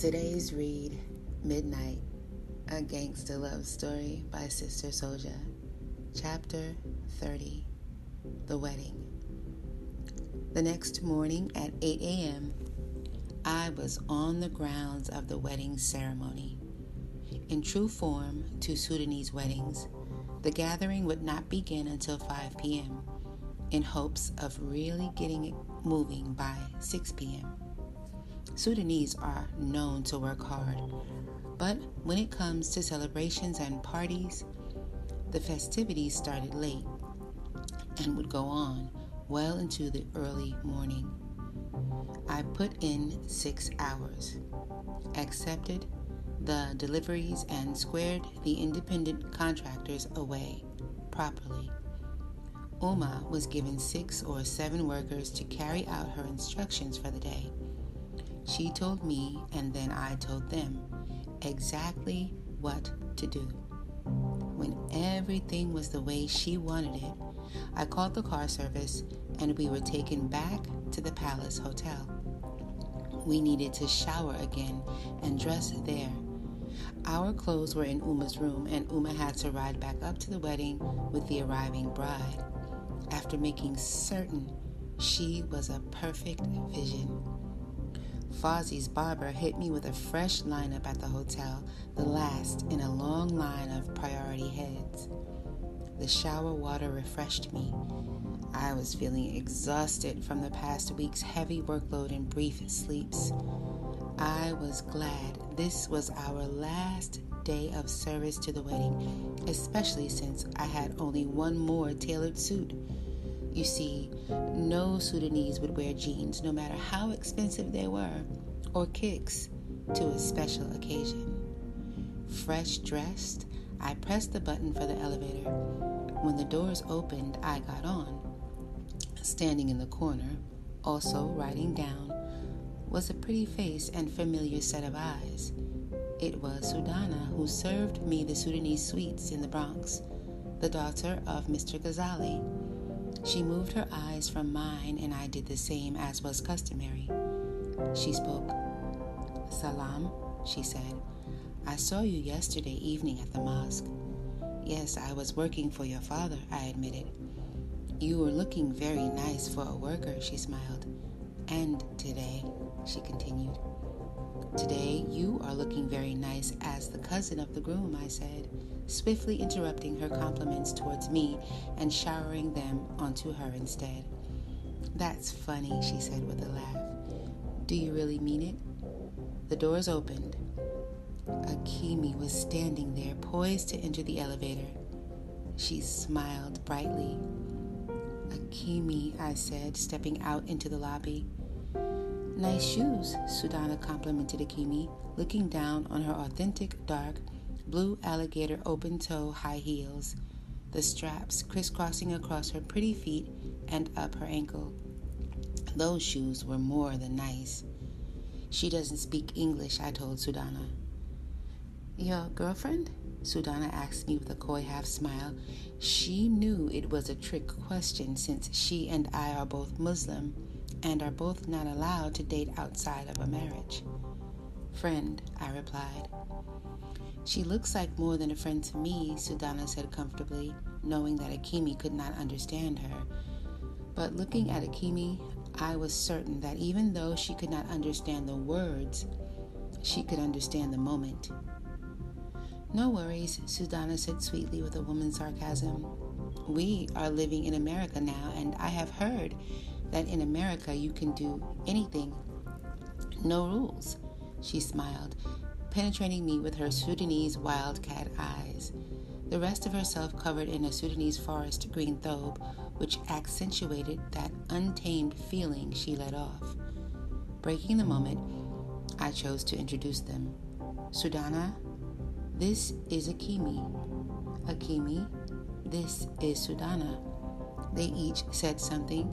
Today's read Midnight, a gangster love story by Sister Souljah, Chapter 30 The Wedding. The next morning at 8 a.m., I was on the grounds of the wedding ceremony. In true form to Sudanese weddings, the gathering would not begin until 5 p.m. in hopes of really getting it moving by 6 p.m. Sudanese are known to work hard, but when it comes to celebrations and parties, the festivities started late and would go on well into the early morning. I put in six hours, accepted the deliveries, and squared the independent contractors away properly. Uma was given six or seven workers to carry out her instructions for the day. She told me, and then I told them exactly what to do. When everything was the way she wanted it, I called the car service and we were taken back to the Palace Hotel. We needed to shower again and dress there. Our clothes were in Uma's room, and Uma had to ride back up to the wedding with the arriving bride after making certain she was a perfect vision. Fozzie's barber hit me with a fresh lineup at the hotel, the last in a long line of priority heads. The shower water refreshed me. I was feeling exhausted from the past week's heavy workload and brief sleeps. I was glad this was our last day of service to the wedding, especially since I had only one more tailored suit. You see, no Sudanese would wear jeans, no matter how expensive they were, or kicks, to a special occasion. Fresh dressed, I pressed the button for the elevator. When the doors opened, I got on. Standing in the corner, also writing down, was a pretty face and familiar set of eyes. It was Sudana who served me the Sudanese sweets in the Bronx, the daughter of Mr. Ghazali. She moved her eyes from mine, and I did the same as was customary. She spoke. Salam, she said. I saw you yesterday evening at the mosque. Yes, I was working for your father, I admitted. You were looking very nice for a worker, she smiled. And today, she continued. Today, you are looking very nice as the cousin of the groom, I said, swiftly interrupting her compliments towards me and showering them onto her instead. That's funny, she said with a laugh. Do you really mean it? The doors opened. Akimi was standing there, poised to enter the elevator. She smiled brightly. Akimi, I said, stepping out into the lobby. Nice shoes, Sudana complimented Akimi, looking down on her authentic dark blue alligator open toe high heels, the straps crisscrossing across her pretty feet and up her ankle. Those shoes were more than nice. She doesn't speak English, I told Sudana. Your girlfriend? Sudana asked me with a coy half smile. She knew it was a trick question since she and I are both Muslim and are both not allowed to date outside of a marriage. Friend, I replied. She looks like more than a friend to me, Sudana said comfortably, knowing that Akimi could not understand her. But looking at Akimi, I was certain that even though she could not understand the words, she could understand the moment. No worries, Sudana said sweetly with a woman's sarcasm. We are living in America now, and I have heard that in America you can do anything. No rules. She smiled, penetrating me with her Sudanese wildcat eyes, the rest of herself covered in a Sudanese forest green thobe, which accentuated that untamed feeling she let off. Breaking the moment, I chose to introduce them. Sudana, this is Akimi. Akimi, this is Sudana. They each said something,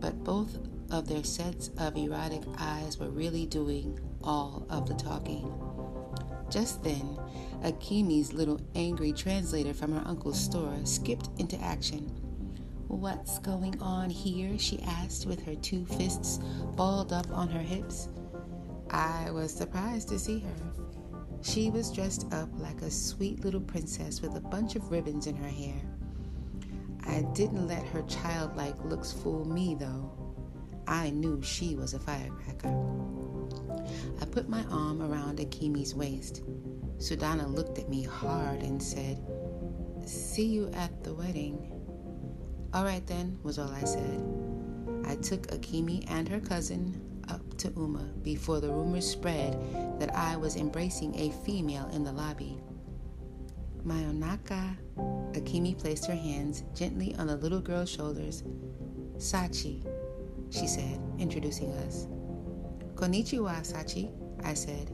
but both of their sets of erotic eyes were really doing all of the talking. Just then, Akimi's little angry translator from her uncle's store skipped into action. What's going on here? she asked with her two fists balled up on her hips. I was surprised to see her. She was dressed up like a sweet little princess with a bunch of ribbons in her hair. I didn't let her childlike looks fool me, though. I knew she was a firecracker. I put my arm around Akimi's waist. Sudana looked at me hard and said, See you at the wedding. All right, then, was all I said. I took Akimi and her cousin up to Uma before the rumors spread that I was embracing a female in the lobby. Mayonaka, Akimi placed her hands gently on the little girl's shoulders. Sachi, she said, introducing us. Konnichiwa, Sachi, I said.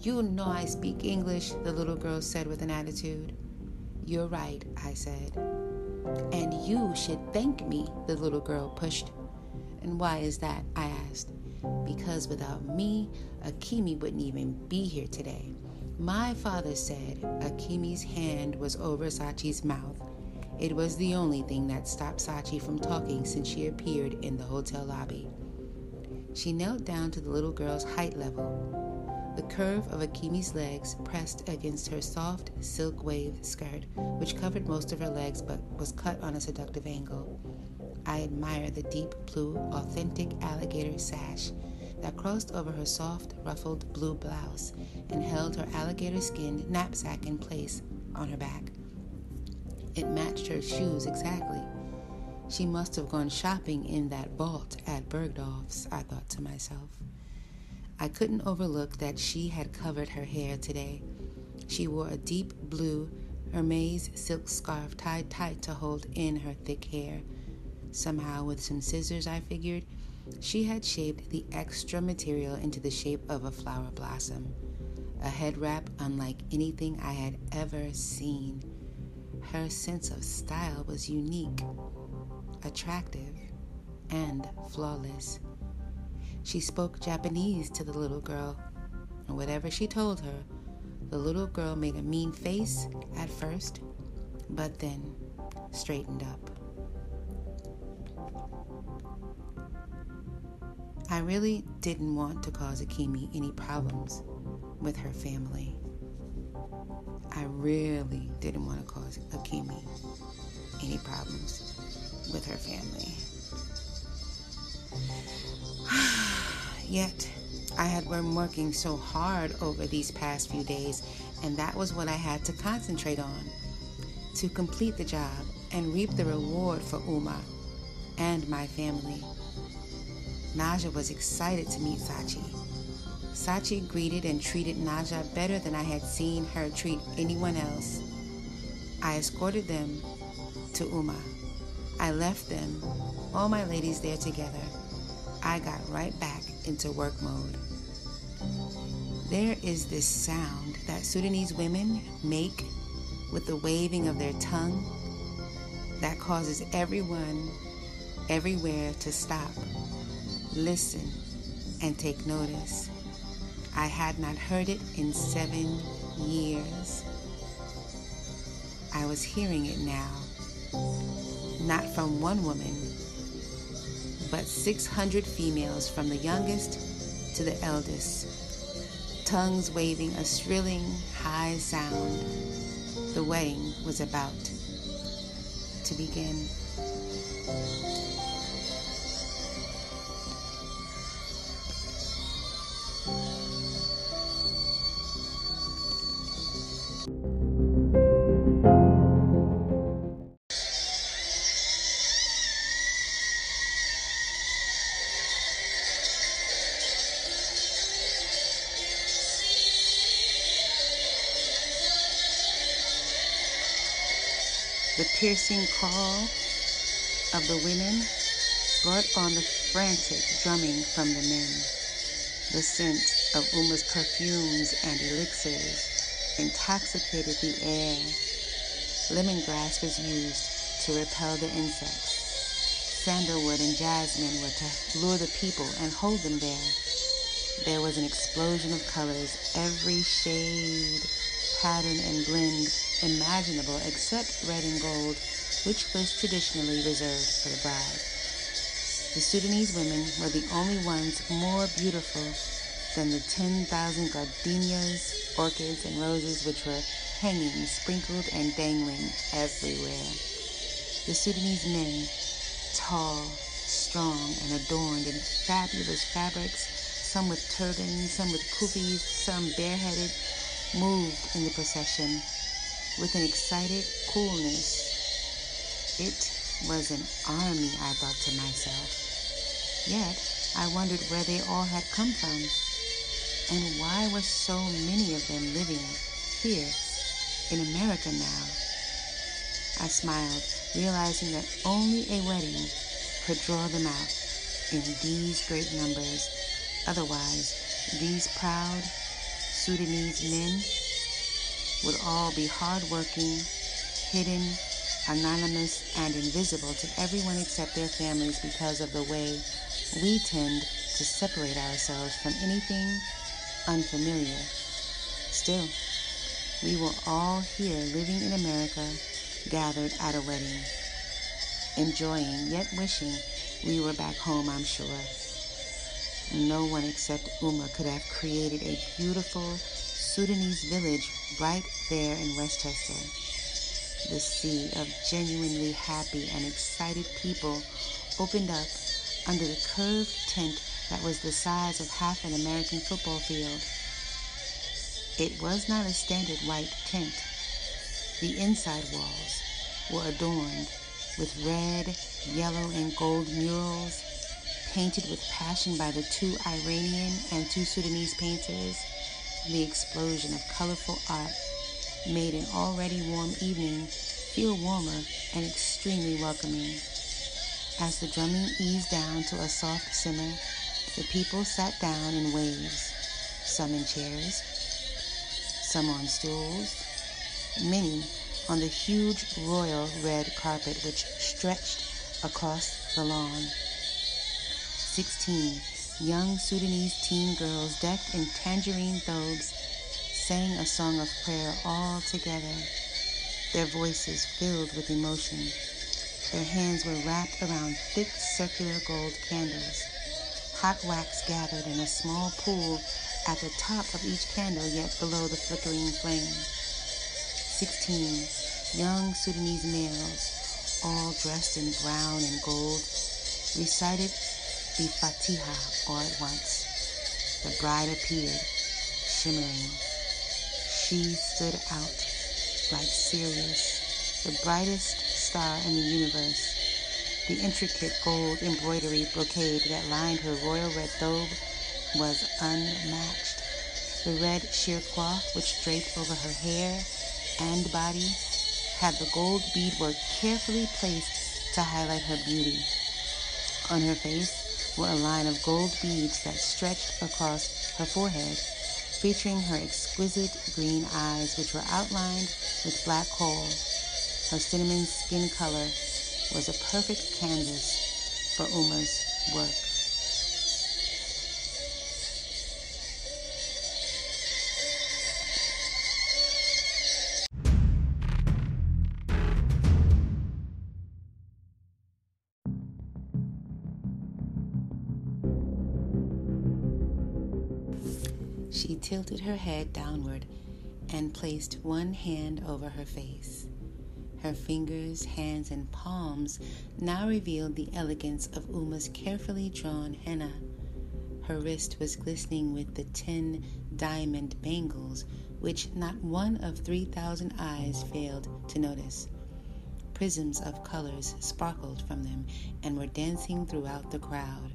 You know I speak English, the little girl said with an attitude. You're right, I said. And you should thank me, the little girl pushed. And why is that? I asked. Because without me, Akimi wouldn't even be here today. My father said Akimi's hand was over Sachi's mouth. It was the only thing that stopped Sachi from talking since she appeared in the hotel lobby. She knelt down to the little girl's height level. The curve of Akimi's legs pressed against her soft silk wave skirt, which covered most of her legs but was cut on a seductive angle. I admired the deep blue, authentic alligator sash that crossed over her soft, ruffled blue blouse and held her alligator skinned knapsack in place on her back. It matched her shoes exactly. She must have gone shopping in that vault at Bergdorf's, I thought to myself. I couldn't overlook that she had covered her hair today. She wore a deep blue Hermes silk scarf tied tight to hold in her thick hair. Somehow, with some scissors, I figured, she had shaped the extra material into the shape of a flower blossom. A head wrap unlike anything I had ever seen. Her sense of style was unique, attractive, and flawless. She spoke Japanese to the little girl, and whatever she told her, the little girl made a mean face at first, but then straightened up. I really didn't want to cause Akimi any problems with her family. I really didn't want to cause Akimi any problems with her family. Yet, I had been working so hard over these past few days, and that was what I had to concentrate on to complete the job and reap the reward for Uma and my family. Naja was excited to meet Sachi. Sachi greeted and treated Naja better than I had seen her treat anyone else. I escorted them to Uma. I left them, all my ladies there together. I got right back into work mode. There is this sound that Sudanese women make with the waving of their tongue that causes everyone, everywhere to stop, listen, and take notice. I had not heard it in seven years. I was hearing it now, not from one woman but 600 females from the youngest to the eldest, tongues waving a shrilling high sound. The wedding was about to begin. The piercing call of the women brought on the frantic drumming from the men. The scent of Uma's perfumes and elixirs intoxicated the air. Lemongrass was used to repel the insects. Sandalwood and jasmine were to lure the people and hold them there. There was an explosion of colors, every shade, pattern, and blend imaginable except red and gold, which was traditionally reserved for the bride. The Sudanese women were the only ones more beautiful than the 10,000 gardenias, orchids, and roses which were hanging, sprinkled, and dangling everywhere. The Sudanese men, tall, strong, and adorned in fabulous fabrics, some with turbans, some with kufis, some bareheaded, moved in the procession with an excited coolness. It was an army, I thought to myself. Yet I wondered where they all had come from, and why were so many of them living here in America now. I smiled, realizing that only a wedding could draw them out in these great numbers. Otherwise, these proud Sudanese men would all be hardworking, hidden, anonymous, and invisible to everyone except their families because of the way we tend to separate ourselves from anything unfamiliar. Still, we were all here living in America, gathered at a wedding, enjoying yet wishing we were back home, I'm sure. No one except Uma could have created a beautiful Sudanese village right there in Westchester. The sea of genuinely happy and excited people opened up under the curved tent that was the size of half an American football field. It was not a standard white tent. The inside walls were adorned with red, yellow, and gold murals painted with passion by the two Iranian and two Sudanese painters. The explosion of colorful art made an already warm evening feel warmer and extremely welcoming. As the drumming eased down to a soft simmer, the people sat down in waves, some in chairs, some on stools, many on the huge royal red carpet which stretched across the lawn. Sixteen young Sudanese teen girls decked in tangerine thobes sang a song of prayer all together, their voices filled with emotion. Their hands were wrapped around thick circular gold candles. Hot wax gathered in a small pool at the top of each candle, yet below the flickering flame. Sixteen young Sudanese males, all dressed in brown and gold, recited the Fatiha all at once. The bride appeared, shimmering. She stood out like Sirius, the brightest star in the universe. The intricate gold embroidery brocade that lined her royal red thobe was unmatched. The red sheer cloth which draped over her hair and body had the gold beadwork carefully placed to highlight her beauty. On her face were a line of gold beads that stretched across her forehead, featuring her exquisite green eyes, which were outlined with black kohl. Her cinnamon skin color was a perfect canvas for Uma's work. Her head downward and placed one hand over her face. Her fingers, hands, and palms now revealed the elegance of Uma's carefully drawn henna. Her wrist was glistening with the ten diamond bangles, which not one of 3,000 eyes failed to notice. Prisms of colors sparkled from them and were dancing throughout the crowd.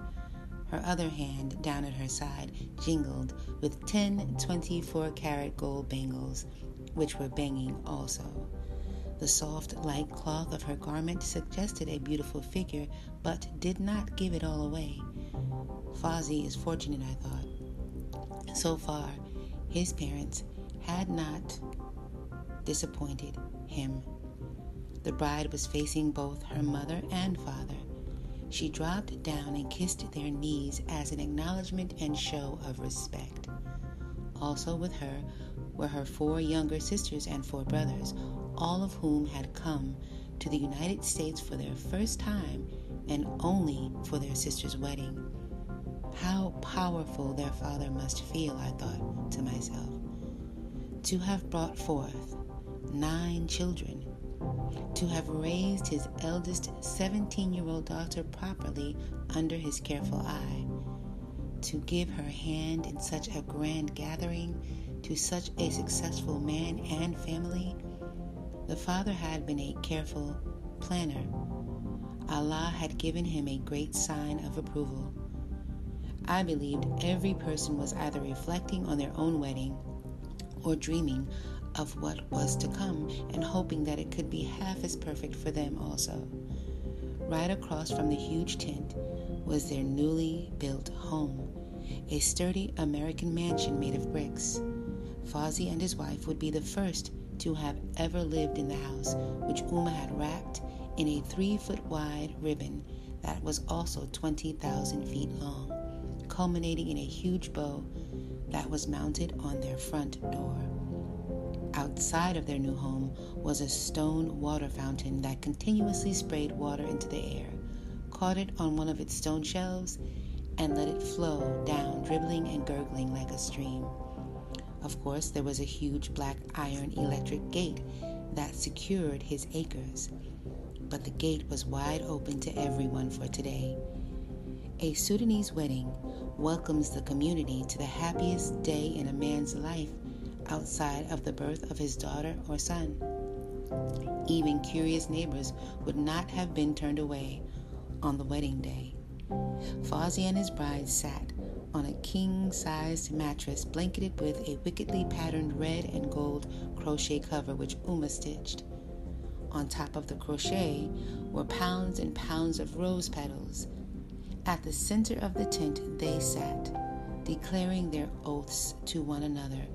Her other hand, down at her side, jingled with ten 24 karat gold bangles, which were banging also. The soft, light cloth of her garment suggested a beautiful figure, but did not give it all away. Fozzie is fortunate, I thought. So far, his parents had not disappointed him. The bride was facing both her mother and father. She dropped down and kissed their knees as an acknowledgement and show of respect. Also with her were her four younger sisters and four brothers, all of whom had come to the United States for their first time and only for their sister's wedding. How powerful their father must feel, I thought to myself. To have brought forth nine children, to have raised his eldest 17 year old daughter properly under his careful eye, to give her hand in such a grand gathering to such a successful man and family. The father had been a careful planner. Allah had given him a great sign of approval. I believed every person was either reflecting on their own wedding or dreaming of what was to come and hoping that it could be half as perfect for them also. Right across from the huge tent was their newly built home, a sturdy American mansion made of bricks. Fawzi and his wife would be the first to have ever lived in the house, which Uma had wrapped in a three foot wide ribbon that was also 20,000 feet long culminating in a huge bow that was mounted on their front door. Outside of their new home was a stone water fountain that continuously sprayed water into the air, caught it on one of its stone shelves, and let it flow down, dribbling and gurgling like a stream. Of course, there was a huge black iron electric gate that secured his acres, but the gate was wide open to everyone for today. A Sudanese wedding welcomes the community to the happiest day in a man's life outside of the birth of his daughter or son. Even curious neighbors would not have been turned away on the wedding day. Fozzie and his bride sat on a king sized mattress blanketed with a wickedly patterned red and gold crochet cover which Uma stitched. On top of the crochet were pounds and pounds of rose petals at the center of the tent they sat, declaring their oaths to one another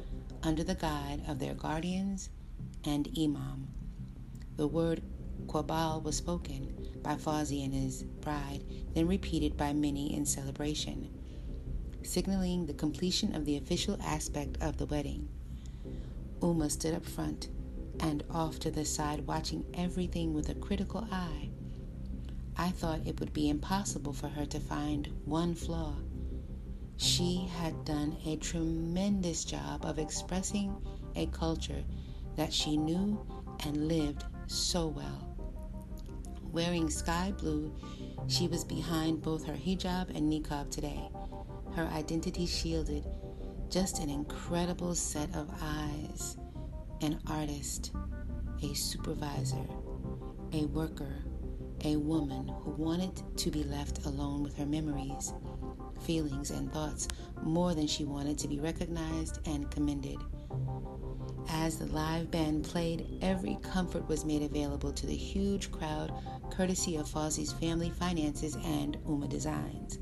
under the guide of their guardians and imam. The word Quabal was spoken by Fawzi and his bride, then repeated by many in celebration, signaling the completion of the official aspect of the wedding. Uma stood up front and off to the side, watching everything with a critical eye. I thought it would be impossible for her to find one flaw. She had done a tremendous job of expressing a culture that she knew and lived so well. Wearing sky blue, she was behind both her hijab and niqab today, her identity shielded, just an incredible set of eyes. An artist, a supervisor, a worker, a woman who wanted to be left alone with her memories, feelings, and thoughts more than she wanted to be recognized and commended. As the live band played, every comfort was made available to the huge crowd courtesy of Fawzi's family finances and Uma Designs.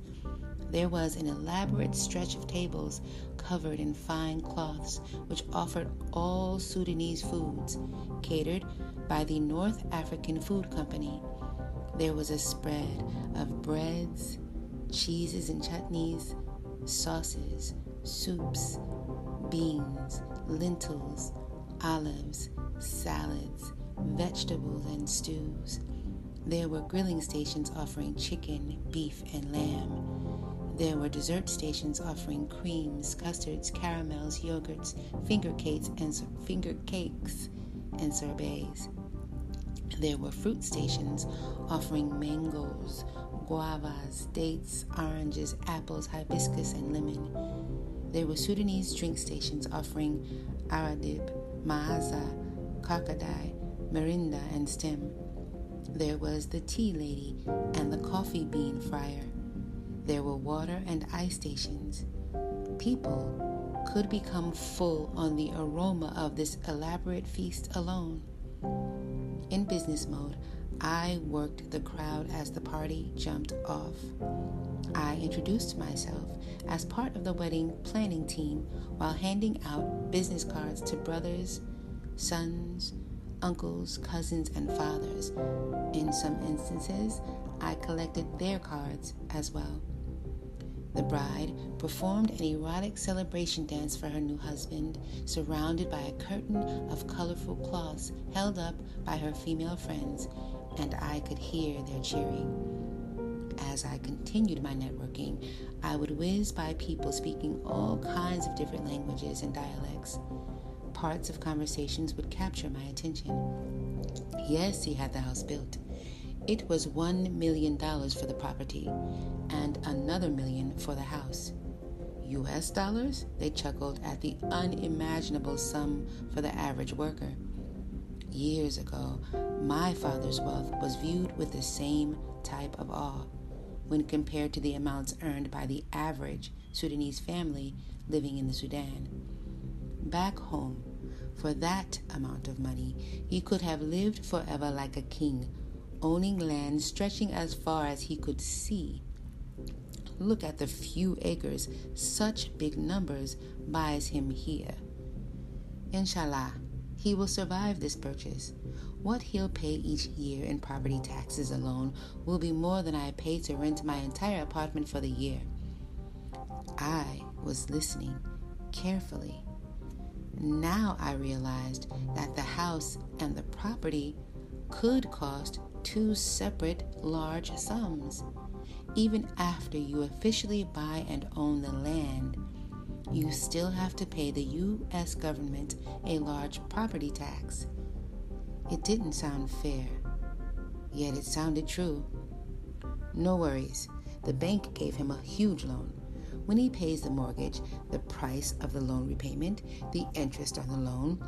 There was an elaborate stretch of tables covered in fine cloths which offered all Sudanese foods, catered by the North African Food Company there was a spread of breads, cheeses and chutneys, sauces, soups, beans, lentils, olives, salads, vegetables, and stews. There were grilling stations offering chicken, beef, and lamb. There were dessert stations offering creams, custards, caramels, yogurts, finger cakes, and finger cakes and sorbets. There were fruit stations offering mangoes, guavas, dates, oranges, apples, hibiscus, and lemon. There were Sudanese drink stations offering aradib, maaza, kakadai, Mirinda, and stem. There was the tea lady and the coffee bean fryer. There were water and ice stations. People could become full on the aroma of this elaborate feast alone. In business mode, I worked the crowd as the party jumped off. I introduced myself as part of the wedding planning team while handing out business cards to brothers, sons, uncles, cousins, and fathers. In some instances, I collected their cards as well. The bride performed an erotic celebration dance for her new husband, surrounded by a curtain of colorful cloths held up by her female friends, and I could hear their cheering. as I continued my networking, I would whiz by people speaking all kinds of different languages and dialects. Parts of conversations would capture my attention. Yes, he had the house built. It was $1 million for the property and another million for the house. US dollars? They chuckled at the unimaginable sum for the average worker. Years ago, my father's wealth was viewed with the same type of awe when compared to the amounts earned by the average Sudanese family living in the Sudan. Back home, for that amount of money, he could have lived forever like a king, owning land stretching as far as he could see. Look at the few acres such big numbers buys him here. Inshallah, he will survive this purchase. What he'll pay each year in property taxes alone will be more than I pay to rent my entire apartment for the year. I was listening carefully. Now I realized that the house and the property could cost two separate large sums. Even after you officially buy and own the land, you still have to pay the U.S. government a large property tax. It didn't sound fair, yet it sounded true. No worries, the bank gave him a huge loan. When he pays the mortgage, the price of the loan repayment, the interest on the loan,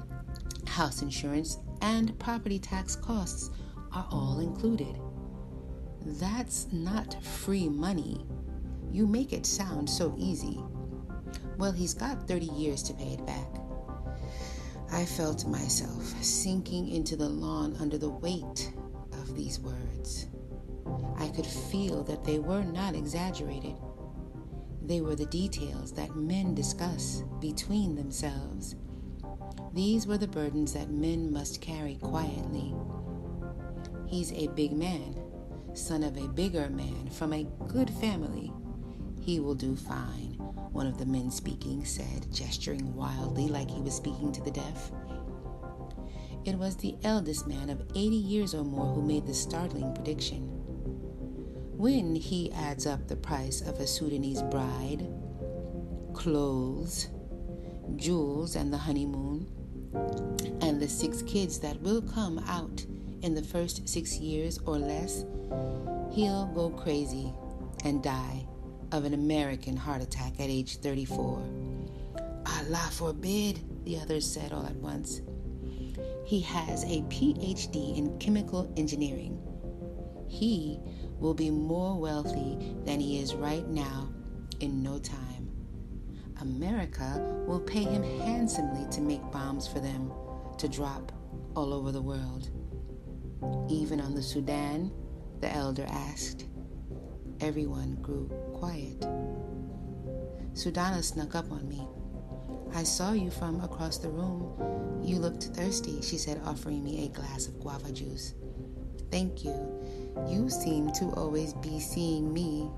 house insurance, and property tax costs are all included. That's not free money. You make it sound so easy. Well, he's got 30 years to pay it back. I felt myself sinking into the lawn under the weight of these words. I could feel that they were not exaggerated. They were the details that men discuss between themselves. These were the burdens that men must carry quietly. He's a big man, son of a bigger man from a good family. He will do fine one of the men speaking said, gesturing wildly like he was speaking to the deaf. It was the eldest man of 80 years or more who made the startling prediction. When he adds up the price of a Sudanese bride, clothes, jewels, and the honeymoon, and the six kids that will come out in the first six years or less, he'll go crazy and die of an American heart attack at age 34. Allah forbid, the others said all at once. He has a PhD in chemical engineering. He will be more wealthy than he is right now in no time. America will pay him handsomely to make bombs for them to drop all over the world. Even on the Sudan, the elder asked. Everyone grew quiet. Sudana snuck up on me. I saw you from across the room. You looked thirsty, she said, offering me a glass of guava juice. Thank you. You seem to always be seeing me.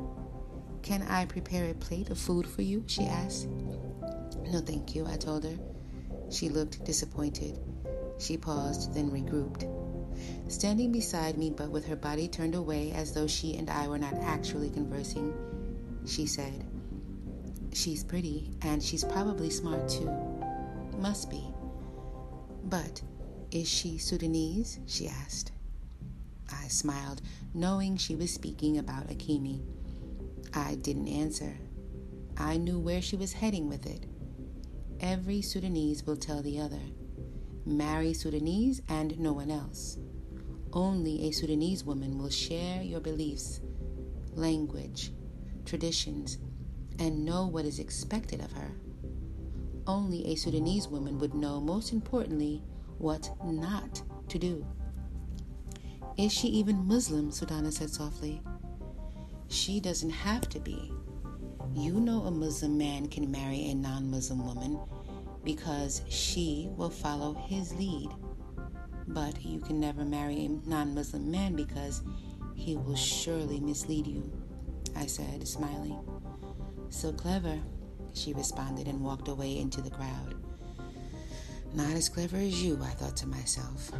Can I prepare a plate of food for you? she asked. No, thank you, I told her. She looked disappointed. She paused, then regrouped. Standing beside me, but with her body turned away as though she and I were not actually conversing, she said, She's pretty, and she's probably smart too. Must be. But is she Sudanese? she asked. I smiled, knowing she was speaking about Akimi. I didn't answer. I knew where she was heading with it. Every Sudanese will tell the other marry Sudanese and no one else. Only a Sudanese woman will share your beliefs, language, traditions, and know what is expected of her. Only a Sudanese woman would know, most importantly, what not to do. Is she even Muslim? Sudana said softly. She doesn't have to be. You know a Muslim man can marry a non Muslim woman because she will follow his lead. But you can never marry a non Muslim man because he will surely mislead you, I said, smiling. So clever, she responded and walked away into the crowd. Not as clever as you, I thought to myself.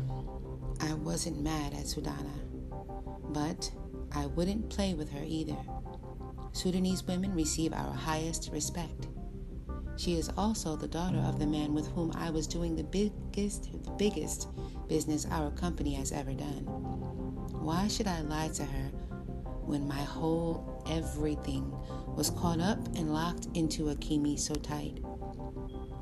I wasn't mad at Sudana, but I wouldn't play with her either. Sudanese women receive our highest respect. She is also the daughter of the man with whom I was doing the biggest, biggest business our company has ever done. Why should I lie to her when my whole everything was caught up and locked into Akimi so tight?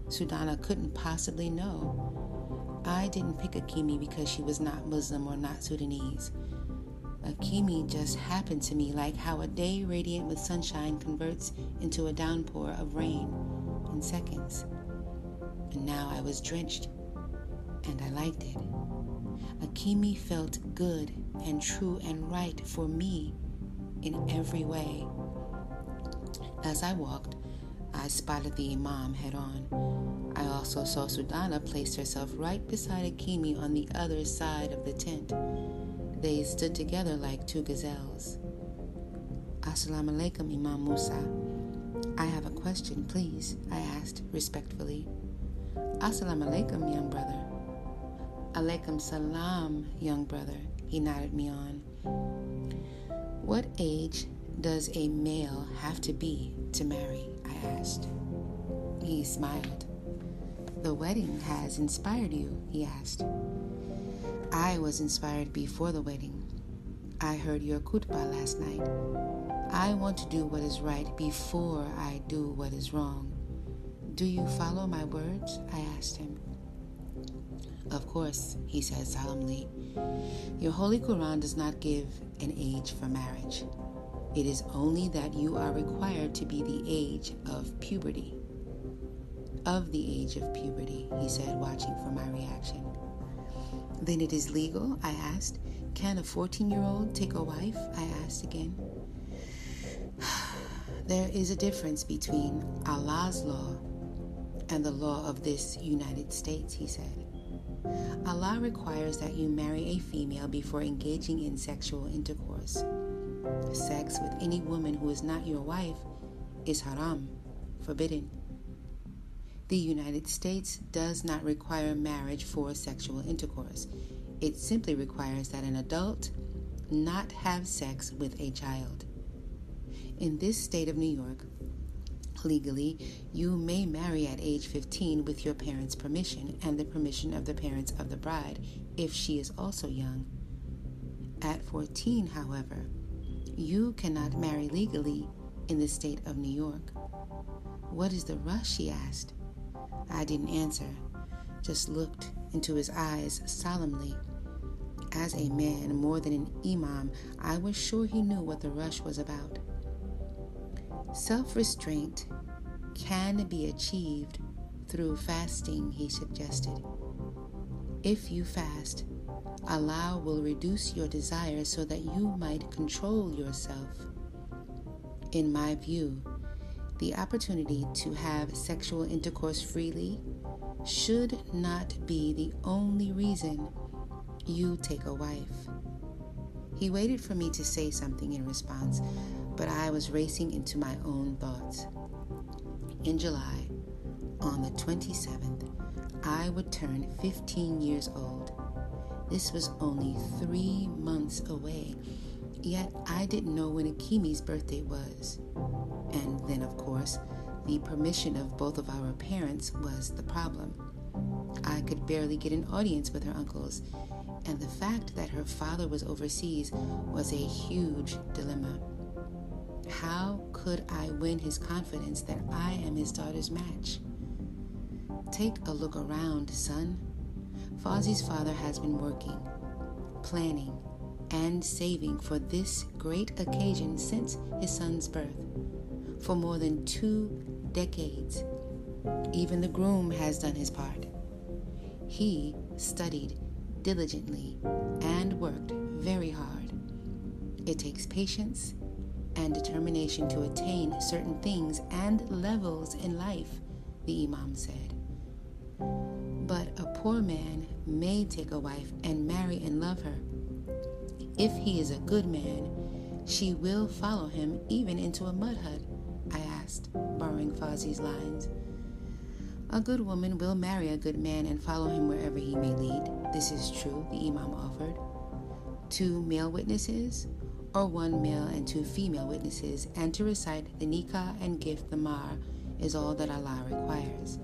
Sudana couldn't possibly know. I didn't pick Akimi because she was not Muslim or not Sudanese. Akimi just happened to me like how a day radiant with sunshine converts into a downpour of rain in seconds. And now I was drenched, and I liked it. Akimi felt good and true and right for me in every way. As I walked, I spotted the Imam head on. I also saw Sudana place herself right beside Akimi on the other side of the tent. They stood together like two gazelles. Assalamu alaikum, Imam Musa. I have a question, please, I asked respectfully. Assalamu alaikum, young brother. Alaikum salam, young brother, he nodded me on. What age does a male have to be to marry? I asked. He smiled. The wedding has inspired you, he asked. I was inspired before the wedding. I heard your khutbah last night. I want to do what is right before I do what is wrong. Do you follow my words? I asked him. Of course, he said solemnly. Your Holy Quran does not give an age for marriage. It is only that you are required to be the age of puberty. Of the age of puberty, he said, watching for my reaction. Then it is legal? I asked. Can a 14 year old take a wife? I asked again. There is a difference between Allah's law and the law of this United States, he said. Allah requires that you marry a female before engaging in sexual intercourse. Sex with any woman who is not your wife is haram, forbidden. The United States does not require marriage for sexual intercourse. It simply requires that an adult not have sex with a child. In this state of New York, legally, you may marry at age 15 with your parents' permission and the permission of the parents of the bride if she is also young. At 14, however, you cannot marry legally in the state of New York. What is the rush? She asked. I didn't answer, just looked into his eyes solemnly. As a man, more than an imam, I was sure he knew what the rush was about. Self restraint can be achieved through fasting, he suggested. If you fast, Allah will reduce your desires so that you might control yourself. In my view, the opportunity to have sexual intercourse freely should not be the only reason you take a wife. He waited for me to say something in response, but I was racing into my own thoughts. In July, on the 27th, I would turn 15 years old. This was only three months away, yet I didn't know when Akimi's birthday was. And then, of course, the permission of both of our parents was the problem. I could barely get an audience with her uncles, and the fact that her father was overseas was a huge dilemma. How could I win his confidence that I am his daughter's match? Take a look around, son. Fozzie's father has been working, planning, and saving for this great occasion since his son's birth for more than two decades. Even the groom has done his part. He studied diligently and worked very hard. It takes patience and determination to attain certain things and levels in life, the Imam said. But a poor man may take a wife and marry and love her. If he is a good man, she will follow him even into a mud hut I asked, borrowing Fozzie's lines. A good woman will marry a good man and follow him wherever he may lead. This is true, the Imam offered. Two male witnesses, or one male and two female witnesses, and to recite the nikah and gift the mahr is all that Allah requires.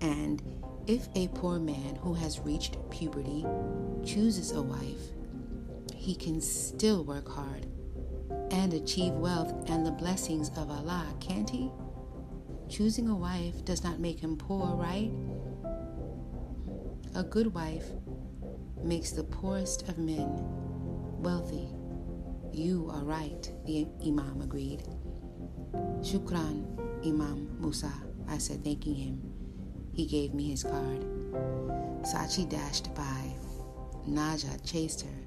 And if a poor man who has reached puberty chooses a wife, he can still work hard and achieve wealth and the blessings of Allah, can't he? Choosing a wife does not make him poor, right? A good wife makes the poorest of men wealthy. You are right, the Imam agreed. Shukran, Imam Musa, I said, thanking him. He gave me his card. Sachi dashed by. Naja chased her.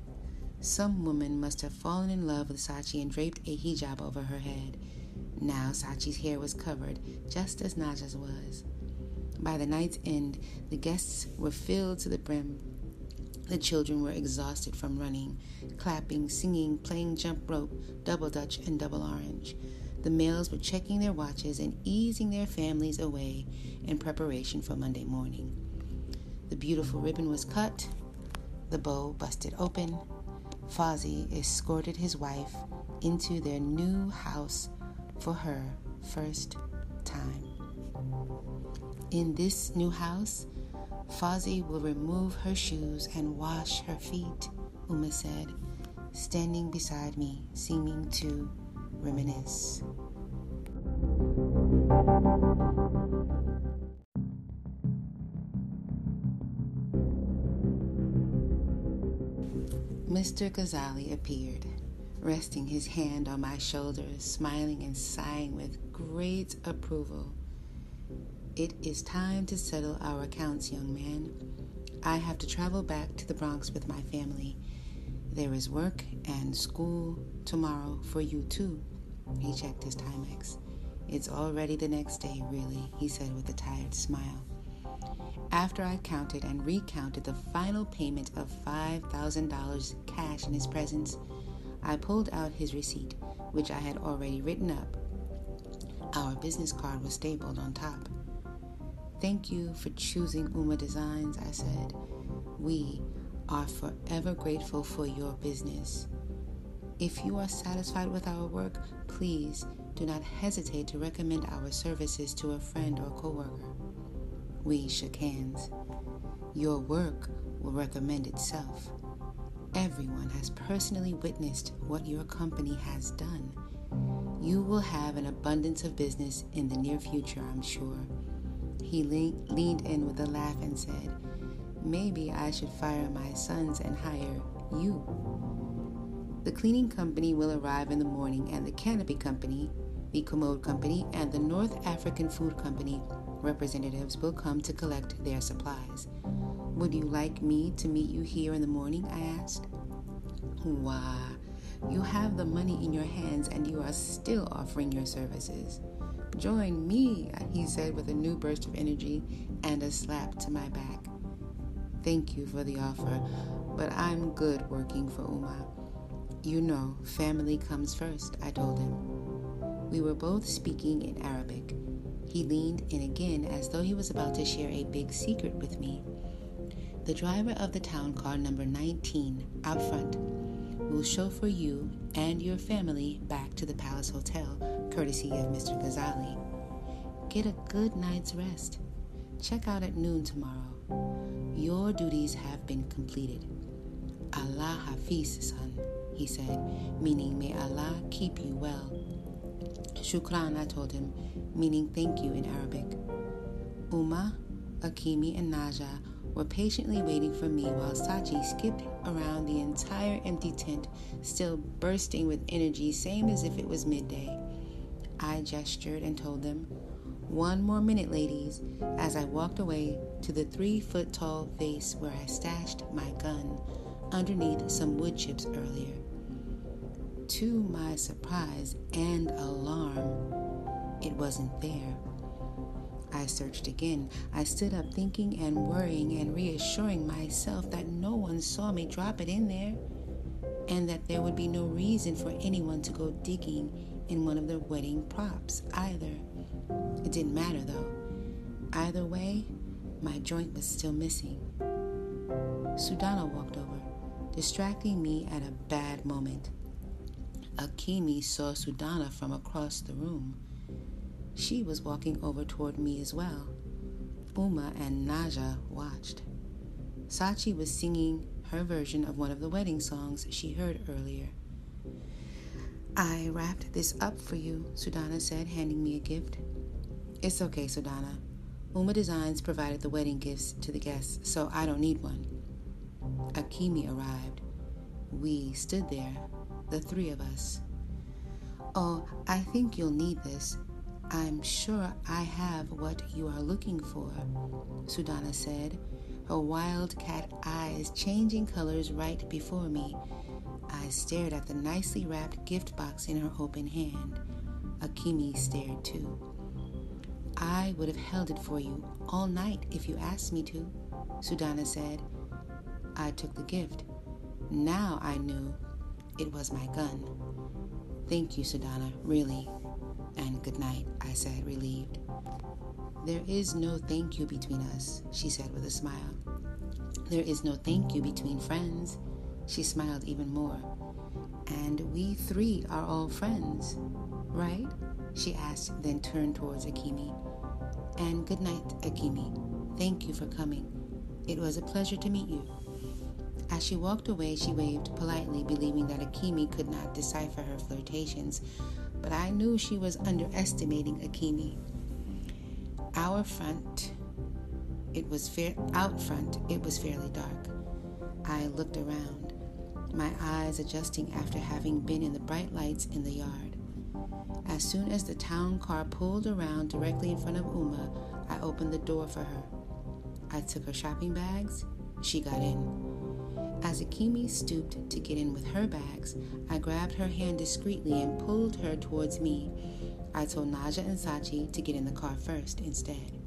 Some woman must have fallen in love with Sachi and draped a hijab over her head. Now Sachi's hair was covered, just as Naja's was. By the night's end, the guests were filled to the brim. The children were exhausted from running, clapping, singing, playing jump rope, double dutch, and double orange. The males were checking their watches and easing their families away in preparation for Monday morning. The beautiful ribbon was cut, the bow busted open, Fozzie escorted his wife into their new house for her first time. In this new house, Fozzie will remove her shoes and wash her feet, Uma said, standing beside me, seeming to reminisce. Mr. Ghazali appeared, resting his hand on my shoulder, smiling and sighing with great approval. It is time to settle our accounts, young man. I have to travel back to the Bronx with my family. There is work and school tomorrow for you, too. He checked his Timex. It's already the next day, really, he said with a tired smile. After I counted and recounted the final payment of $5,000 cash in his presence, I pulled out his receipt, which I had already written up. Our business card was stapled on top. Thank you for choosing Uma Designs, I said. We are forever grateful for your business. If you are satisfied with our work, please do not hesitate to recommend our services to a friend or coworker. We shook hands. Your work will recommend itself. Everyone has personally witnessed what your company has done. You will have an abundance of business in the near future, I'm sure. He le- leaned in with a laugh and said, Maybe I should fire my sons and hire you. The cleaning company will arrive in the morning, and the canopy company, the commode company, and the North African Food Company representatives will come to collect their supplies. Would you like me to meet you here in the morning? I asked. Why, you have the money in your hands and you are still offering your services. Join me, he said with a new burst of energy and a slap to my back. Thank you for the offer, but I'm good working for Uma. You know, family comes first, I told him. We were both speaking in Arabic. He leaned in again as though he was about to share a big secret with me. The driver of the town car number 19 out front will chauffeur you and your family back to the Palace Hotel, courtesy of Mr. Ghazali. Get a good night's rest. Check out at noon tomorrow. Your duties have been completed. Allah Hafiz, son, he said, meaning may Allah keep you well. Shukran, I told him, meaning thank you in Arabic. Uma, Akimi, and Naja were patiently waiting for me while Sachi skipped around the entire empty tent, still bursting with energy, same as if it was midday. I gestured and told them, One more minute, ladies, as I walked away to the three foot tall vase where I stashed my gun underneath some wood chips earlier. To my surprise and alarm, it wasn't there. I searched again. I stood up thinking and worrying and reassuring myself that no one saw me drop it in there and that there would be no reason for anyone to go digging in one of their wedding props either. It didn't matter though. Either way, my joint was still missing. Sudana walked over. distracting me at a bad moment. Akimi saw Sudana from across the room. She was walking over toward me as well. Uma and Naja watched. Sachi was singing her version of one of the wedding songs she heard earlier. I wrapped this up for you, Sudana said, handing me a gift. It's okay, Sudana. Uma Designs provided the wedding gifts to the guests, so I don't need one. Akimi arrived. We stood there, the three of us. Oh, I think you'll need this. I'm sure I have what you are looking for, Sudana said, her wildcat eyes changing colors right before me. I stared at the nicely wrapped gift box in her open hand. Akimi stared too. I would have held it for you all night if you asked me to, Sudana said. I took the gift. Now I knew it was my gun. Thank you, Sudana, really. And good night, I said, relieved. There is no thank you between us, she said with a smile. There is no thank you between friends. She smiled even more. And we three are all friends, right? She asked, then turned towards Akimi. And good night, Akimi. Thank you for coming. It was a pleasure to meet you. As she walked away, she waved politely, believing that Akimi could not decipher her flirtations, but I knew she was underestimating Akimi. Our front, it was fair out front, it was fairly dark. I looked around, my eyes adjusting after having been in the bright lights in the yard. As soon as the town car pulled around directly in front of Uma, I opened the door for her. I took her shopping bags. She got in. As Akimi stooped to get in with her bags, I grabbed her hand discreetly and pulled her towards me. I told Naja and Sachi to get in the car first instead.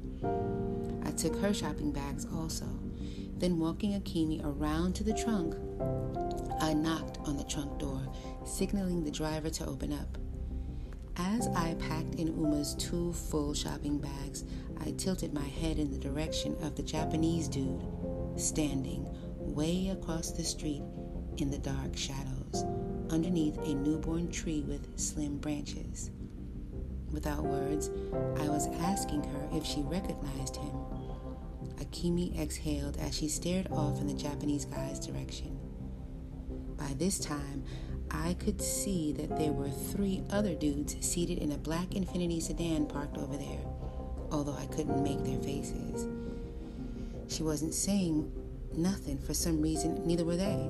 I took her shopping bags also. Then, walking Akimi around to the trunk, I knocked on the trunk door, signaling the driver to open up. As I packed in Uma's two full shopping bags, I tilted my head in the direction of the Japanese dude standing way across the street in the dark shadows, underneath a newborn tree with slim branches. Without words, I was asking her if she recognized him. Akimi exhaled as she stared off in the Japanese guy's direction. By this time, I could see that there were three other dudes seated in a black Infiniti sedan parked over there, although I couldn't make their faces. She wasn't saying Nothing. For some reason, neither were they.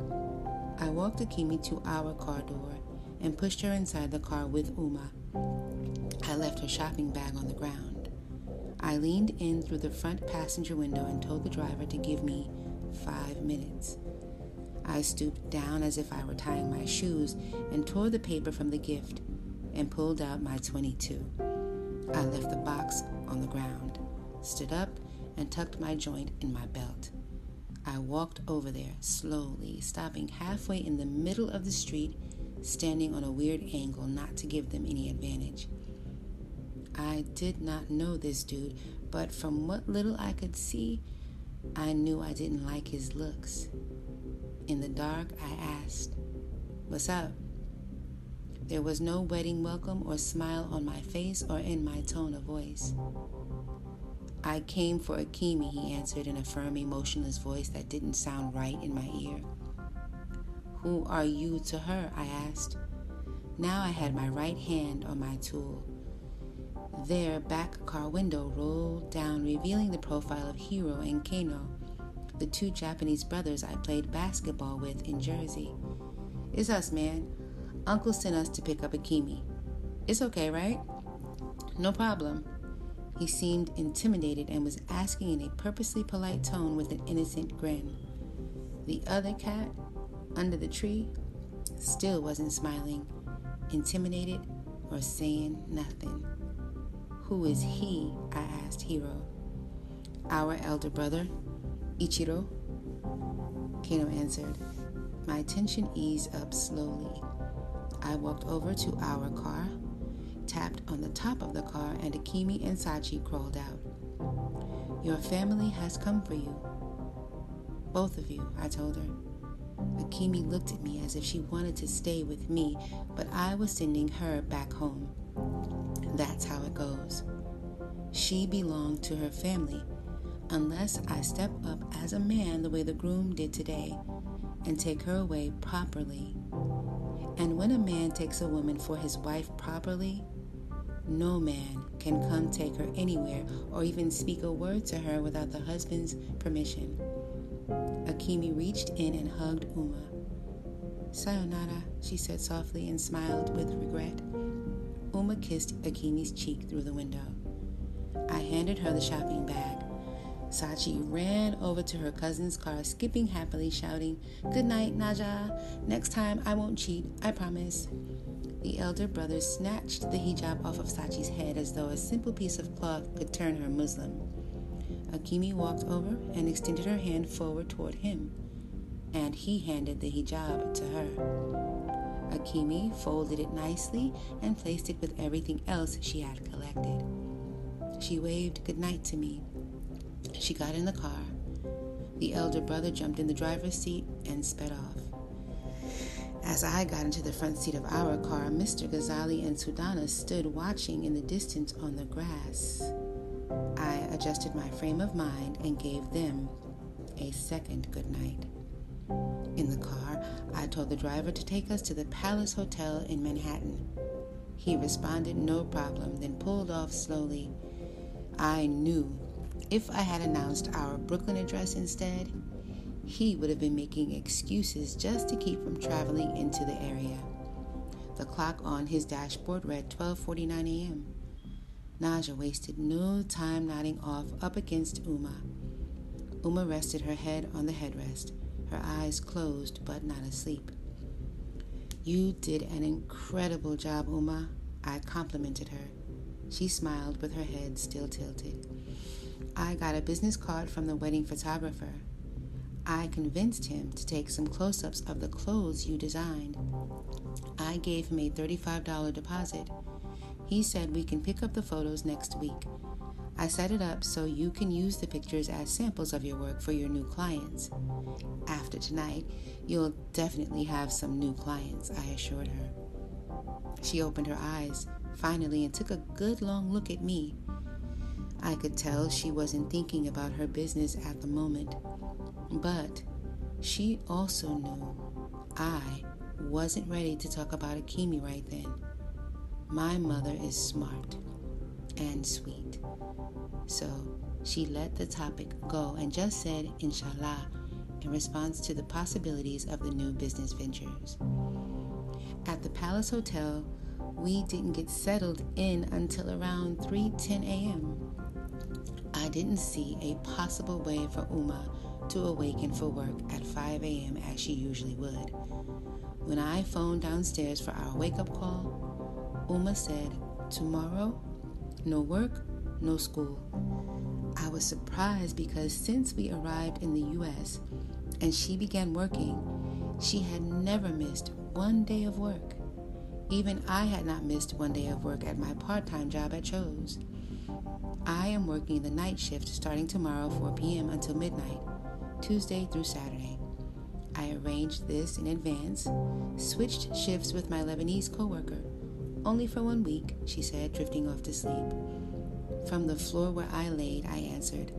I walked Akimi to our car door and pushed her inside the car with Uma. I left her shopping bag on the ground. I leaned in through the front passenger window and told the driver to give me five minutes. I stooped down as if I were tying my shoes and tore the paper from the gift and pulled out my 22. I left the box on the ground, stood up, and tucked my joint in my belt. I walked over there slowly, stopping halfway in the middle of the street, standing on a weird angle not to give them any advantage. I did not know this dude, but from what little I could see, I knew I didn't like his looks. In the dark, I asked, What's up? There was no wedding welcome or smile on my face or in my tone of voice. I came for Akimi, he answered in a firm, emotionless voice that didn't sound right in my ear. Who are you to her? I asked. Now I had my right hand on my tool. Their back car window rolled down, revealing the profile of Hiro and Kano, the two Japanese brothers I played basketball with in Jersey. It's us, man. Uncle sent us to pick up Akimi. It's okay, right? No problem. He seemed intimidated and was asking in a purposely polite tone with an innocent grin. The other cat, under the tree, still wasn't smiling, intimidated, or saying nothing. Who is he? I asked Hiro. Our elder brother, Ichiro. Kano answered. My tension eased up slowly. I walked over to our car, tapped on the top of the car, and Akimi and Sachi crawled out. Your family has come for you. Both of you, I told her. Akimi looked at me as if she wanted to stay with me, but I was sending her back home. That's how it goes. She belonged to her family, unless I step up as a man the way the groom did today and take her away properly. And when a man takes a woman for his wife properly, no man can come take her anywhere or even speak a word to her without the husband's permission. Akimi reached in and hugged Uma. Sayonara, she said softly and smiled with regret. Uma kissed Akimi's cheek through the window. I handed her the shopping bag. Sachi ran over to her cousin's car, skipping happily, shouting, Good night, Naja. Next time I won't cheat, I promise. The elder brother snatched the hijab off of Sachi's head as though a simple piece of cloth could turn her Muslim. Akimi walked over and extended her hand forward toward him, and he handed the hijab to her. Akimi folded it nicely and placed it with everything else she had collected. She waved goodnight to me. She got in the car. The elder brother jumped in the driver's seat and sped off. As I got into the front seat of our car, Mr. Ghazali and Sudana stood watching in the distance on the grass. I adjusted my frame of mind and gave them a second good night. In the car, I told the driver to take us to the Palace Hotel in Manhattan. He responded no problem, then pulled off slowly. I knew if I had announced our Brooklyn address instead, he would have been making excuses just to keep from traveling into the area. The clock on his dashboard read 12:49 a.m. Naja wasted no time nodding off up against Uma. Uma rested her head on the headrest, her eyes closed but not asleep. You did an incredible job, Uma. I complimented her. She smiled with her head still tilted. I got a business card from the wedding photographer. I convinced him to take some close ups of the clothes you designed. I gave him a $35 deposit. He said we can pick up the photos next week. I set it up so you can use the pictures as samples of your work for your new clients. After tonight, you'll definitely have some new clients, I assured her. She opened her eyes finally and took a good long look at me. I could tell she wasn't thinking about her business at the moment. But she also knew I wasn't ready to talk about Akimi right then. My mother is smart and sweet. So she let the topic go and just said, Inshallah, in response to the possibilities of the new business ventures. At the Palace Hotel, we didn't get settled in until around 3:10 a.m. I didn't see a possible way for Uma to awaken for work at 5 a.m. as she usually would. When I phoned downstairs for our wake up call, Uma said, Tomorrow, no work, no school. I was surprised because since we arrived in the U.S. and she began working, she had never missed one day of work. Even I had not missed one day of work at my part time job at Chose. I am working the night shift starting tomorrow 4 p.m. until midnight, Tuesday through Saturday. I arranged this in advance, switched shifts with my Lebanese coworker. Only for one week, she said, drifting off to sleep. From the floor where I laid, I answered,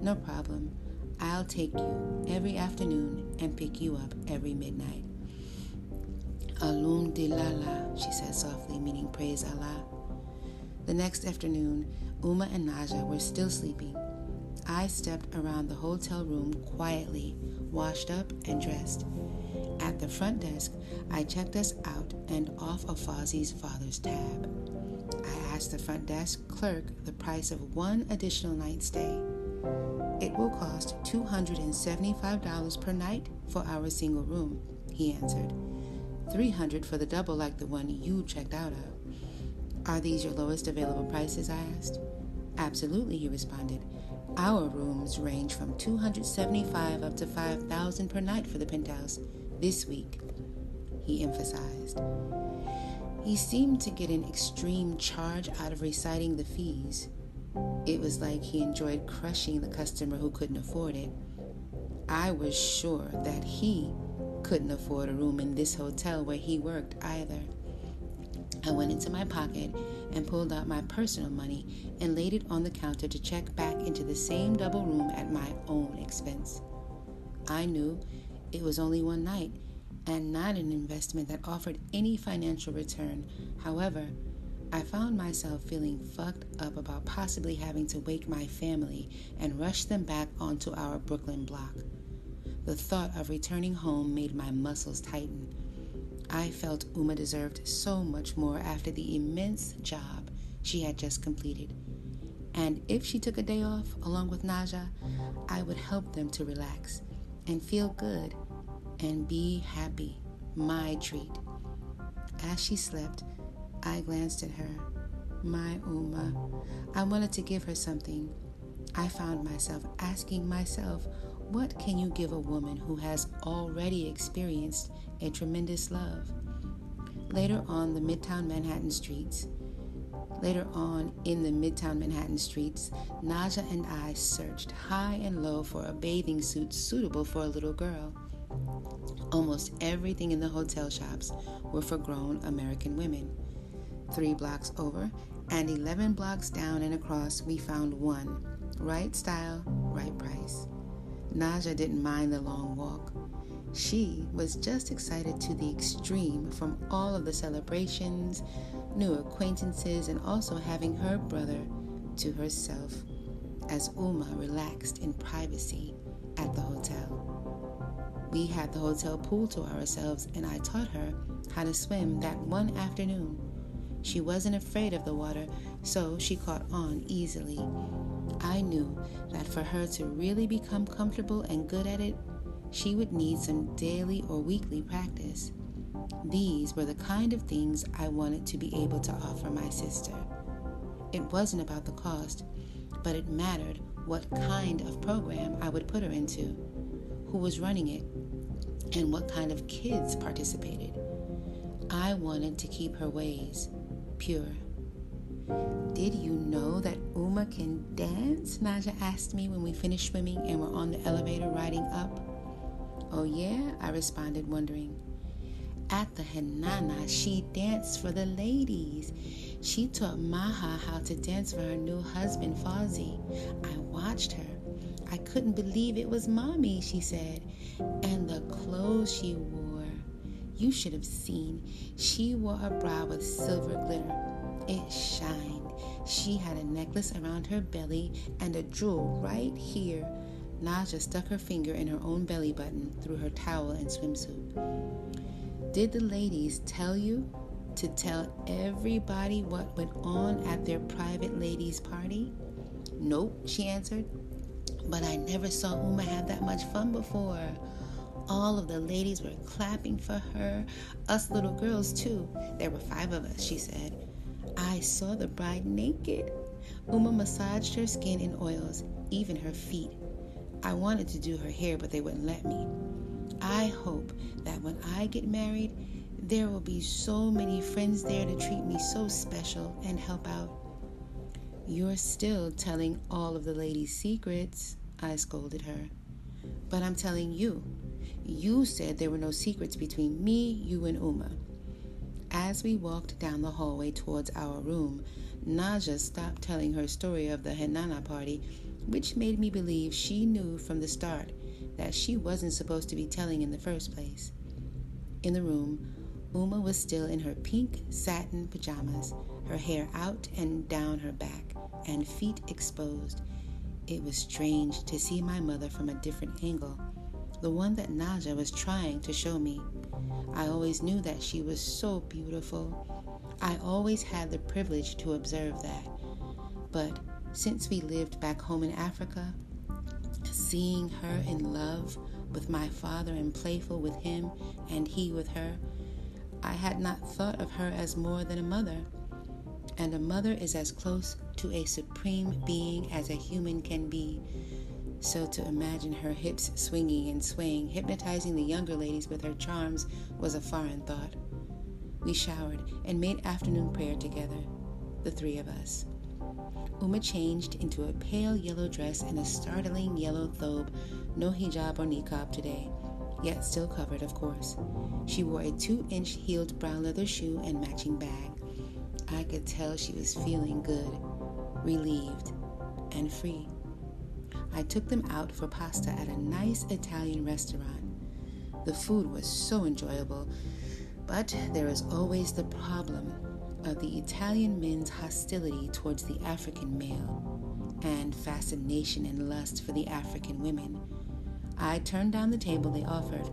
No problem. I'll take you every afternoon and pick you up every midnight. Alhamdulillah, she said softly, meaning praise Allah. The next afternoon, Uma and Naja were still sleeping. I stepped around the hotel room quietly, washed up and dressed. At the front desk, I checked us out and off of Fozzie's father's tab. I asked the front desk clerk the price of one additional night stay. It will cost $275 per night for our single room, he answered. 300 for the double like the one you checked out of. Are these your lowest available prices? I asked. Absolutely, he responded. Our rooms range from 275 up to 5,000 per night for the penthouse this week, he emphasized. He seemed to get an extreme charge out of reciting the fees. It was like he enjoyed crushing the customer who couldn't afford it. I was sure that he couldn't afford a room in this hotel where he worked either. I went into my pocket and pulled out my personal money and laid it on the counter to check back into the same double room at my own expense. I knew it was only one night and not an investment that offered any financial return. However, I found myself feeling fucked up about possibly having to wake my family and rush them back onto our Brooklyn block. The thought of returning home made my muscles tighten. I felt Uma deserved so much more after the immense job she had just completed. And if she took a day off along with Naja, I would help them to relax and feel good and be happy. My treat. As she slept, I glanced at her. My Uma. I wanted to give her something. I found myself asking myself, what can you give a woman who has already experienced a tremendous love? Later on the Midtown Manhattan streets, later on in the Midtown Manhattan streets, Naja and I searched high and low for a bathing suit suitable for a little girl. Almost everything in the hotel shops were for grown American women. Three blocks over and 11 blocks down and across, we found one. Right style. Naja didn't mind the long walk. She was just excited to the extreme from all of the celebrations, new acquaintances, and also having her brother to herself as Uma relaxed in privacy at the hotel. We had the hotel pool to ourselves, and I taught her how to swim that one afternoon. She wasn't afraid of the water, so she caught on easily. I knew that for her to really become comfortable and good at it, she would need some daily or weekly practice. These were the kind of things I wanted to be able to offer my sister. It wasn't about the cost, but it mattered what kind of program I would put her into, who was running it, and what kind of kids participated. I wanted to keep her ways pure. Did you know that Uma can dance? Naja asked me when we finished swimming and were on the elevator riding up. Oh, yeah, I responded, wondering. At the Hanana, she danced for the ladies. She taught Maha how to dance for her new husband, Fozzie. I watched her. I couldn't believe it was mommy, she said. And the clothes she wore. You should have seen. She wore a bra with silver glitter. It shined. She had a necklace around her belly and a jewel right here. Naja stuck her finger in her own belly button through her towel and swimsuit. Did the ladies tell you to tell everybody what went on at their private ladies' party? Nope, she answered. But I never saw Uma have that much fun before. All of the ladies were clapping for her, us little girls too. There were five of us, she said. I saw the bride naked. Uma massaged her skin in oils, even her feet. I wanted to do her hair, but they wouldn't let me. I hope that when I get married, there will be so many friends there to treat me so special and help out. You're still telling all of the ladies' secrets, I scolded her. But I'm telling you, you said there were no secrets between me, you, and Uma. As we walked down the hallway towards our room, Naja stopped telling her story of the Henana party, which made me believe she knew from the start that she wasn't supposed to be telling in the first place. In the room, Uma was still in her pink satin pajamas, her hair out and down her back, and feet exposed. It was strange to see my mother from a different angle the one that Naja was trying to show me. I always knew that she was so beautiful. I always had the privilege to observe that. But since we lived back home in Africa, seeing her in love with my father and playful with him and he with her, I had not thought of her as more than a mother. And a mother is as close to a supreme being as a human can be. So to imagine her hips swinging and swaying, hypnotizing the younger ladies with her charms, was a foreign thought. We showered and made afternoon prayer together, the three of us. Uma changed into a pale yellow dress and a startling yellow thobe, no hijab or niqab today, yet still covered, of course. She wore a two inch heeled brown leather shoe and matching bag. I could tell she was feeling good, relieved, and free. I took them out for pasta at a nice Italian restaurant. The food was so enjoyable, but there is always the problem of the Italian men's hostility towards the African male and fascination and lust for the African women. I turned down the table they offered.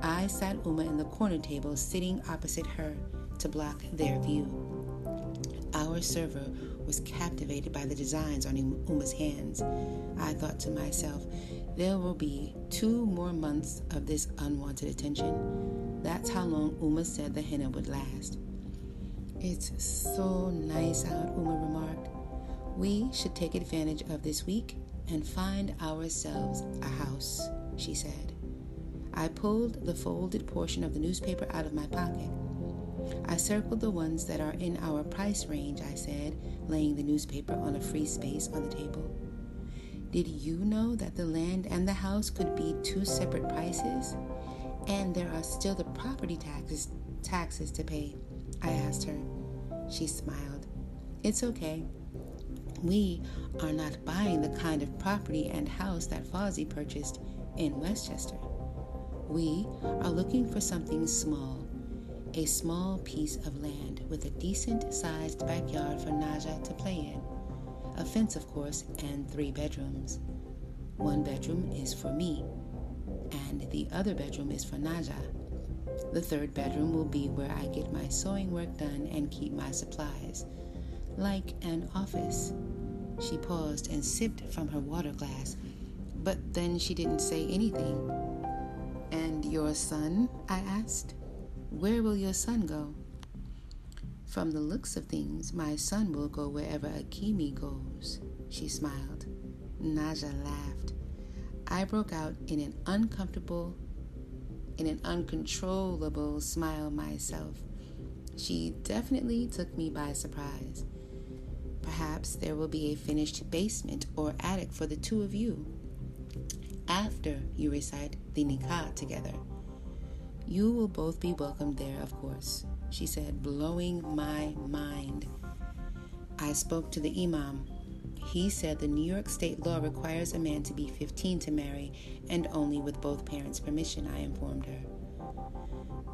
I sat Uma in the corner table, sitting opposite her to block their view. Our server was captivated by the designs on Uma's hands. I thought to myself, there will be two more months of this unwanted attention. That's how long Uma said the henna would last. It's so nice out, Uma remarked. We should take advantage of this week and find ourselves a house, she said. I pulled the folded portion of the newspaper out of my pocket. I circled the ones that are in our price range, I said, laying the newspaper on a free space on the table. Did you know that the land and the house could be two separate prices? And there are still the property taxes taxes to pay. I asked her. She smiled. It's okay. We are not buying the kind of property and house that Fawzi purchased in Westchester. We are looking for something small, a small piece of land with a decent sized backyard for Naja to play in. A fence, of course, and three bedrooms. One bedroom is for me, and the other bedroom is for Naja. The third bedroom will be where I get my sewing work done and keep my supplies, like an office. She paused and sipped from her water glass, but then she didn't say anything. And your son? I asked. Where will your son go? From the looks of things, my son will go wherever Akimi goes, she smiled. Naja laughed. I broke out in an uncomfortable in an uncontrollable smile myself. She definitely took me by surprise. Perhaps there will be a finished basement or attic for the two of you after you recite the nikah together. You will both be welcome there, of course, she said, blowing my mind. I spoke to the Imam. He said the New York state law requires a man to be 15 to marry, and only with both parents' permission, I informed her.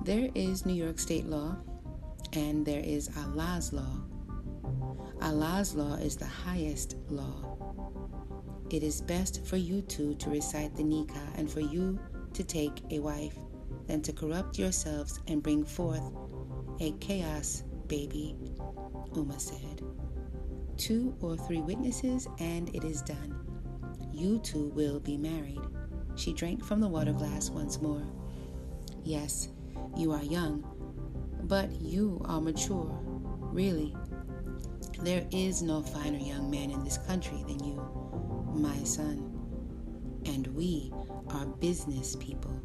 There is New York state law, and there is Allah's law. Allah's law is the highest law. It is best for you two to recite the nikah and for you to take a wife than to corrupt yourselves and bring forth a chaos baby, Uma said. Two or three witnesses, and it is done. You two will be married. She drank from the water glass once more. Yes, you are young, but you are mature, really. There is no finer young man in this country than you, my son. And we are business people.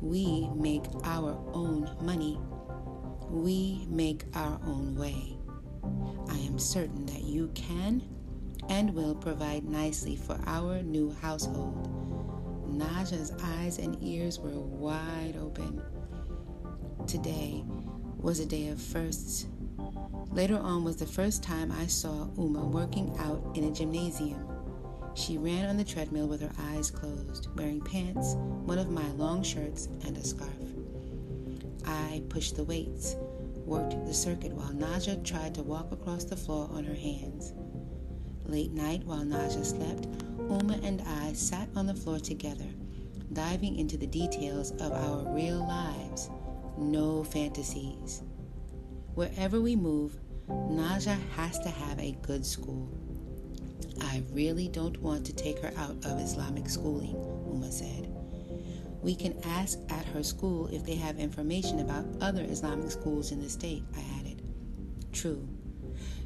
We make our own money. We make our own way. I am certain that you can and will provide nicely for our new household. Naja's eyes and ears were wide open. Today was a day of firsts Later on was the first time I saw Uma working out in a gymnasium. She ran on the treadmill with her eyes closed, wearing pants, one of my long shirts, and a scarf. I pushed the weights, worked the circuit while Naja tried to walk across the floor on her hands. Late night, while Naja slept, Uma and I sat on the floor together, diving into the details of our real lives. No fantasies. Wherever we move, Naja has to have a good school. I really don't want to take her out of Islamic schooling, Uma said. We can ask at her school if they have information about other Islamic schools in the state, I added. True.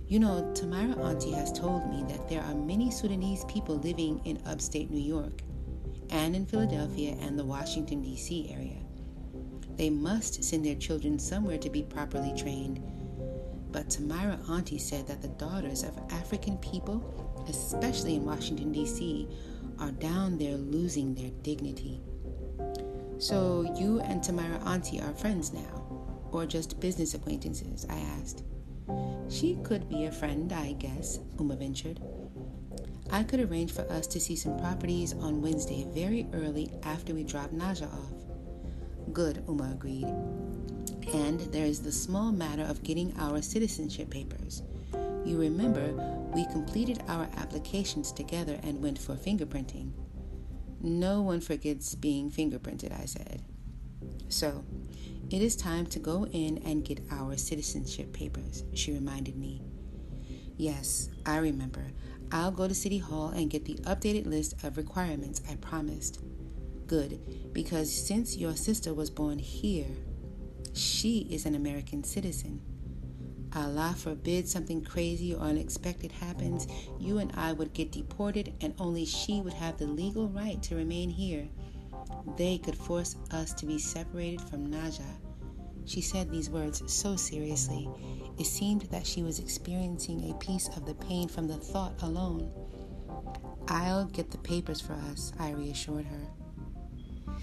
You know, Tamara Auntie has told me that there are many Sudanese people living in upstate New York and in Philadelphia and the Washington, D.C. area. They must send their children somewhere to be properly trained. But Tamara Auntie said that the daughters of African people, especially in Washington, D.C., are down there losing their dignity. So you and Tamara Auntie are friends now, or just business acquaintances? I asked. She could be a friend, I guess, Uma ventured. I could arrange for us to see some properties on Wednesday very early after we drop Naja off. Good, Uma agreed. And there is the small matter of getting our citizenship papers. You remember, we completed our applications together and went for fingerprinting. No one forgets being fingerprinted, I said. So, it is time to go in and get our citizenship papers, she reminded me. Yes, I remember. I'll go to City Hall and get the updated list of requirements I promised. Good, because since your sister was born here, she is an American citizen. Allah forbid something crazy or unexpected happens, you and I would get deported, and only she would have the legal right to remain here. They could force us to be separated from Naja. She said these words so seriously, it seemed that she was experiencing a piece of the pain from the thought alone. I'll get the papers for us, I reassured her.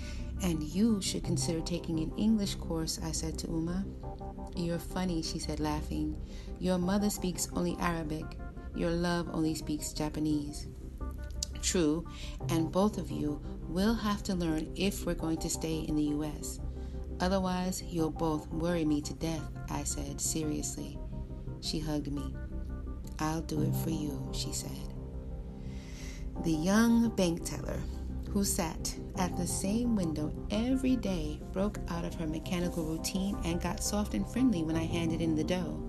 And you should consider taking an English course, I said to Uma. You're funny, she said, laughing. Your mother speaks only Arabic. Your love only speaks Japanese. True, and both of you will have to learn if we're going to stay in the U.S. Otherwise, you'll both worry me to death, I said seriously. She hugged me. I'll do it for you, she said. The young bank teller, who sat at the same window every day, broke out of her mechanical routine and got soft and friendly when I handed in the dough.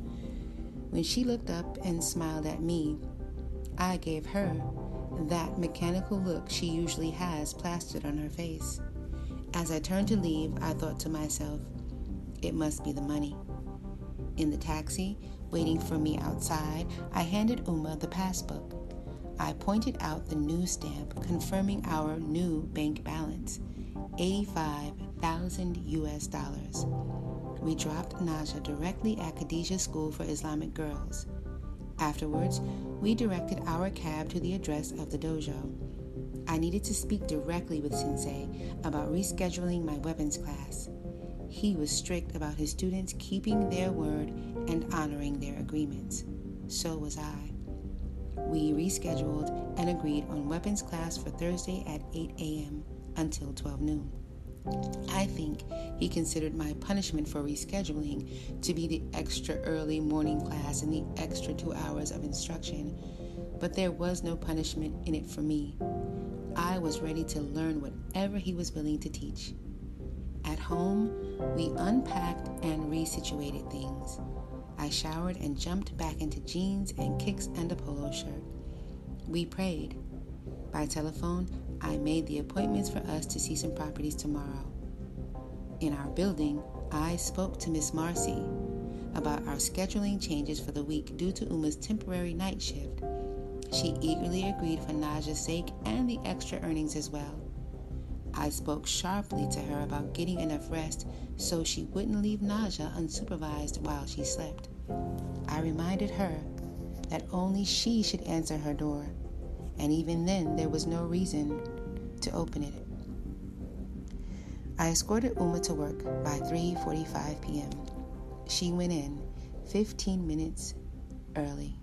When she looked up and smiled at me, I gave her that mechanical look she usually has plastered on her face. As I turned to leave, I thought to myself, it must be the money. In the taxi, waiting for me outside, I handed Uma the passbook. I pointed out the new stamp confirming our new bank balance 85,000 US dollars. We dropped Naja directly at Khadija School for Islamic Girls. Afterwards, we directed our cab to the address of the dojo. I needed to speak directly with Sensei about rescheduling my weapons class. He was strict about his students keeping their word and honoring their agreements. So was I. We rescheduled and agreed on weapons class for Thursday at 8 a.m. until 12 noon. I think he considered my punishment for rescheduling to be the extra early morning class and the extra two hours of instruction, but there was no punishment in it for me. I was ready to learn whatever he was willing to teach. At home, we unpacked and resituated things. I showered and jumped back into jeans and kicks and a polo shirt. We prayed. By telephone, I made the appointments for us to see some properties tomorrow. In our building, I spoke to Miss Marcy about our scheduling changes for the week due to Uma's temporary night shift she eagerly agreed for Naja's sake and the extra earnings as well. I spoke sharply to her about getting enough rest so she wouldn't leave Naja unsupervised while she slept. I reminded her that only she should answer her door, and even then there was no reason to open it. I escorted Uma to work by 3:45 p.m. She went in 15 minutes early.